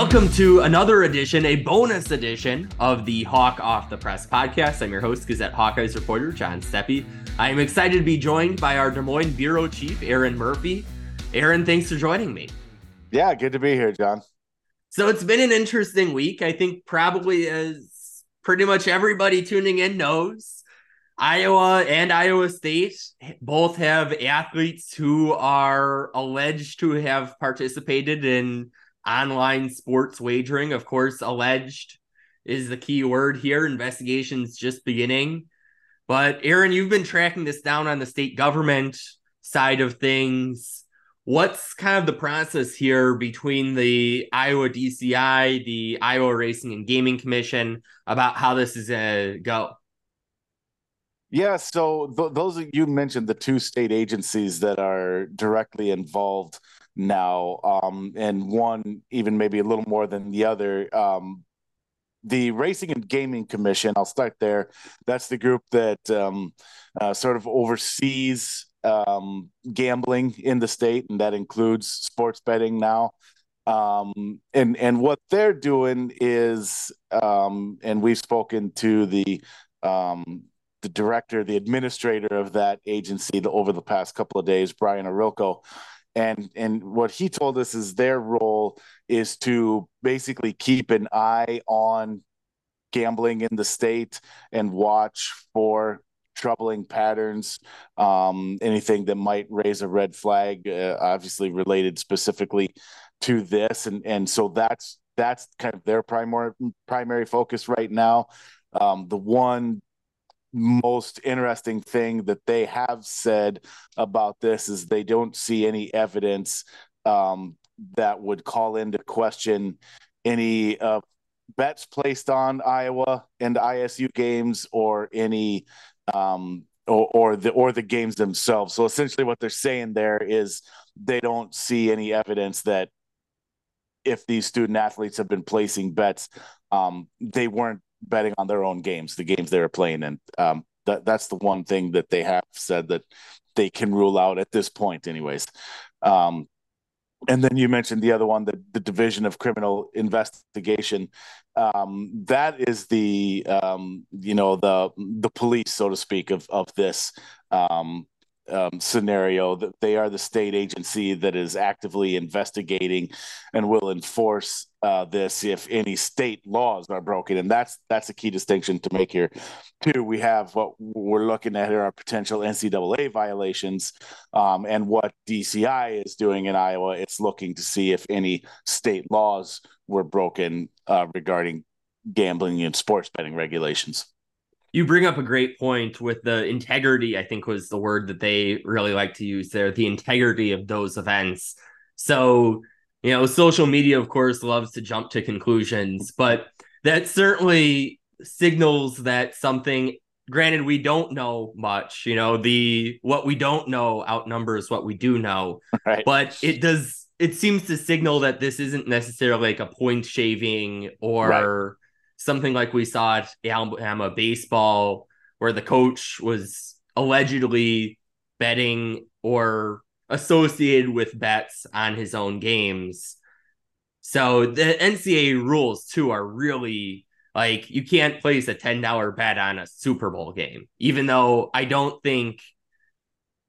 welcome to another edition, a bonus edition of the Hawk Off the Press podcast. I'm your host, Gazette Hawkeyes reporter John Steppe. I am excited to be joined by our Des Moines bureau chief, Erin Murphy. Erin, thanks for joining me. Yeah, good to be here, John. So it's been an interesting week. I think probably as pretty much everybody tuning in knows, Iowa and Iowa State both have athletes who are alleged to have participated in online sports wagering. Of course, alleged is the key word here. Investigations just beginning. But Erin, you've been tracking this down on the state government side of things. What's kind of the process here between the Iowa DCI, the Iowa Racing and Gaming Commission about how this is going to go? Yeah, so th- those you mentioned the two state agencies that are directly involved now, um, and one even maybe a little more than the other. Um, the Racing and Gaming Commission, I'll start there. That's the group that um, uh, sort of oversees um, gambling in the state, and that includes sports betting now. Um, and and what they're doing is, um, and we've spoken to the um, the director, the administrator of that agency over the past couple of days, Brian Ohorilko, and and what he told us is their role is to basically keep an eye on gambling in the state and watch for troubling patterns um, anything that might raise a red flag uh, obviously related specifically to this. And and so that's that's kind of their primary primary focus right now. Um, the one most interesting thing that they have said about this is they don't see any evidence um, that would call into question any uh, bets placed on Iowa and ISU games or any um, or, or the or the games themselves. So essentially, what they're saying there is they don't see any evidence that if these student athletes have been placing bets, um, they weren't betting on their own games, the games they were playing, and um, that that's the one thing that they have said that they can rule out at this point, anyways. Um, and then you mentioned the other one, the, the Division of Criminal Investigation. Um, that is the um, you know the the police, so to speak, of of this. Um, um, scenario that they are the state agency that is actively investigating and will enforce uh, this if any state laws are broken. And that's that's a key distinction to make here too. We have what we're looking at here are potential ncaa violations um, and what dci is doing in iowa. It's looking to see if any state laws were broken uh, regarding gambling and sports betting regulations you bring up a great point with the integrity, I think was the word that they really like to use there, the integrity of those events. So, you know, social media, of course, loves to jump to conclusions, but that certainly signals that something granted we don't know much you know the what we don't know outnumbers what we do know right. but it does it seems to signal that this isn't necessarily like a point shaving or something like we saw at Alabama baseball, where the coach was allegedly betting or associated with bets on his own games. So the NCAA rules too are really like you can't place a $10 bet on a Super Bowl game, even though I don't think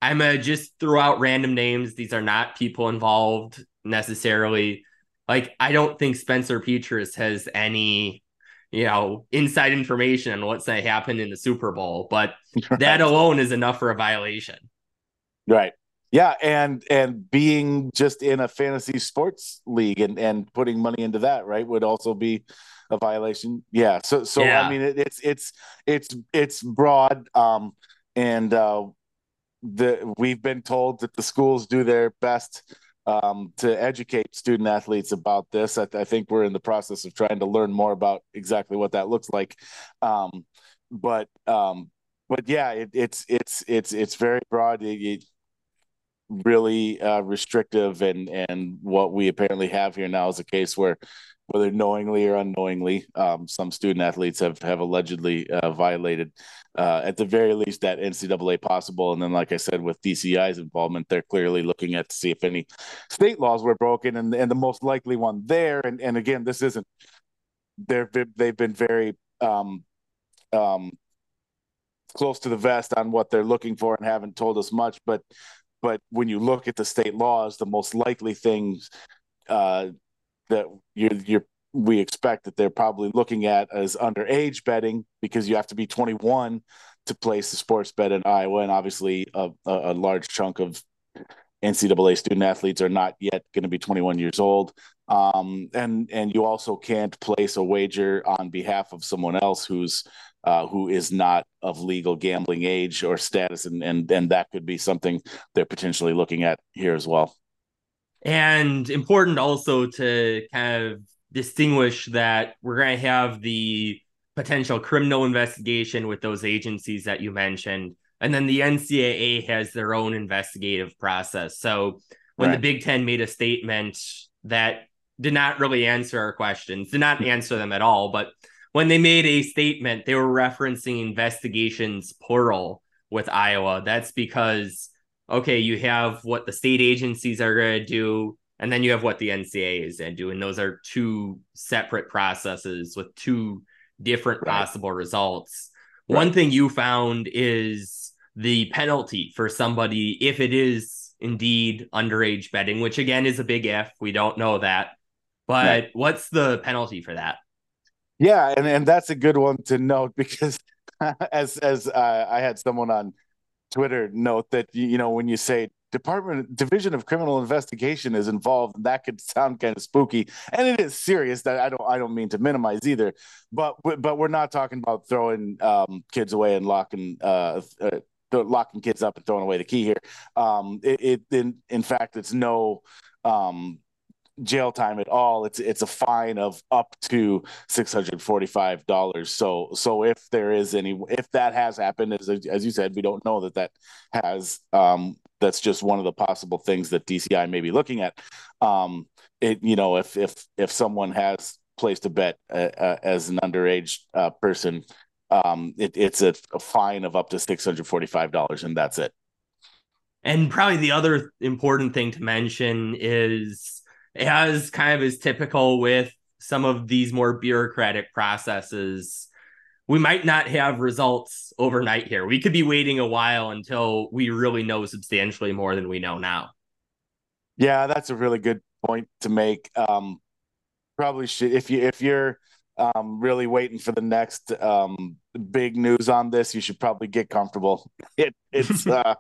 I'm gonna just throw out random names. These are not people involved necessarily. Like I don't think Spencer Petras has any you know, inside information on what's going happened in the Super Bowl, but right. that alone is enough for a violation. Right. Yeah, and and being just in a fantasy sports league and and putting money into that, right, would also be a violation. Yeah. So so yeah. I mean it, it's it's it's it's broad um and uh the we've been told that the schools do their best um, to educate student athletes about this. I, I, think we're in the process of trying to learn more about exactly what that looks like. Um, but um, but yeah, it, it's it's it's it's very broad. It, it really uh, restrictive, and and what we apparently have here now is a case where whether knowingly or unknowingly. Um, some student athletes have have allegedly uh, violated, uh, at the very least, that NCAA possible. And then, like I said, with DCI's involvement, they're clearly looking at to see if any state laws were broken, and and the most likely one there. And and again, this isn't. They're they've been very um, um, close to the vest on what they're looking for and haven't told us much. But but when you look at the state laws, the most likely things uh, that you're you're we expect that they're probably looking at as underage betting because you have to be 21 to place a sports bet in Iowa, and obviously a, a large chunk of NCAA student athletes are not yet going to be 21 years old. Um, and and you also can't place a wager on behalf of someone else who's uh, who is not of legal gambling age or status, and and and that could be something they're potentially looking at here as well. And important also to kind of distinguish that we're going to have the potential criminal investigation with those agencies that you mentioned. And then the NCAA has their own investigative process. So when right. the Big Ten made a statement that did not really answer our questions, did not answer them at all, but when they made a statement, they were referencing investigations plural with Iowa. That's because okay, you have what the state agencies are going to do, and then you have what the NCAA is going to do. And those are two separate processes with two different right. possible results. Right. One thing you found is the penalty for somebody if it is indeed underage betting, which again is a big if. We don't know that. But right. what's the penalty for that? Yeah, and, and that's a good one to note because as as uh, I had someone on Twitter note that you know when you say Department Division of Criminal Investigation is involved, that could sound kind of spooky, and it is serious. That I don't I don't mean to minimize either, but but we're not talking about throwing um, kids away and locking uh, uh, locking kids up and throwing away the key here. Um, it, it in in fact it's no um, jail time at all. It's it's a fine of up to six hundred forty five dollars. So so if there is any if that has happened, as as you said, we don't know that that has. Um, that's just one of the possible things that DCI may be looking at. Um, it you know if if if someone has placed a bet uh, uh, as an underage uh, person, um, it, it's a, a fine of up to six hundred forty five dollars, and that's it. And probably the other important thing to mention is as kind of is typical with some of these more bureaucratic processes, we might not have results overnight here. We could be waiting a while until we really know substantially more than we know now. Yeah, that's a really good point to make. Um, probably should if you if you're um, really waiting for the next um, big news on this, you should probably get comfortable. It it's uh,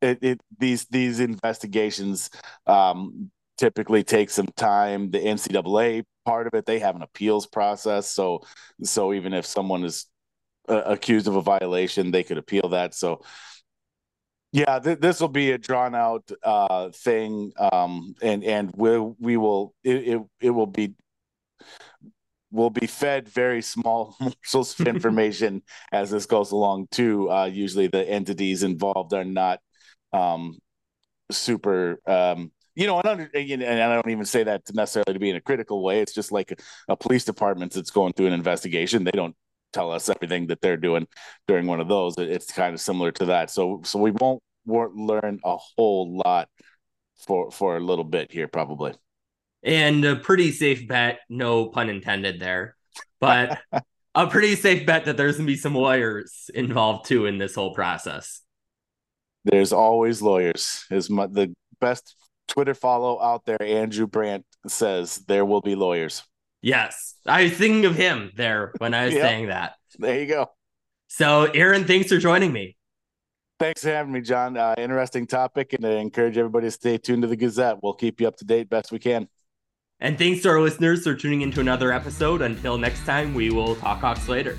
it, it these these investigations um, typically take some time. The NCAA part of it, they have an appeals process. So, so even if someone is uh, accused of a violation, they could appeal that. So, yeah, th- this will be a drawn out uh, thing, um, and and we we will it, it it will be will be fed very small morsels of information as this goes along too. Uh, usually, the entities involved are not um, super um, you know, and, under, and I don't even say that to necessarily to be in a critical way. It's just like a, police department that's going through an investigation. They don't tell us everything that they're doing during one of those. It's kind of similar to that. So, so we won't, won't learn a whole lot for for a little bit here, probably. And a pretty safe bet, no pun intended there, but a pretty safe bet that there's gonna be some lawyers involved too in this whole process. There's always lawyers. Is my, the best Twitter follow out there, Andrew Brandt says there will be lawyers. Yes. I was thinking of him there when I was yep. saying that. There you go. So, Erin, thanks for joining me. Thanks for having me, John. Uh, interesting topic, and I encourage everybody to stay tuned to the Gazette. We'll keep you up to date best we can. And thanks to our listeners for tuning into another episode. Until next time, we will talk Hawks later.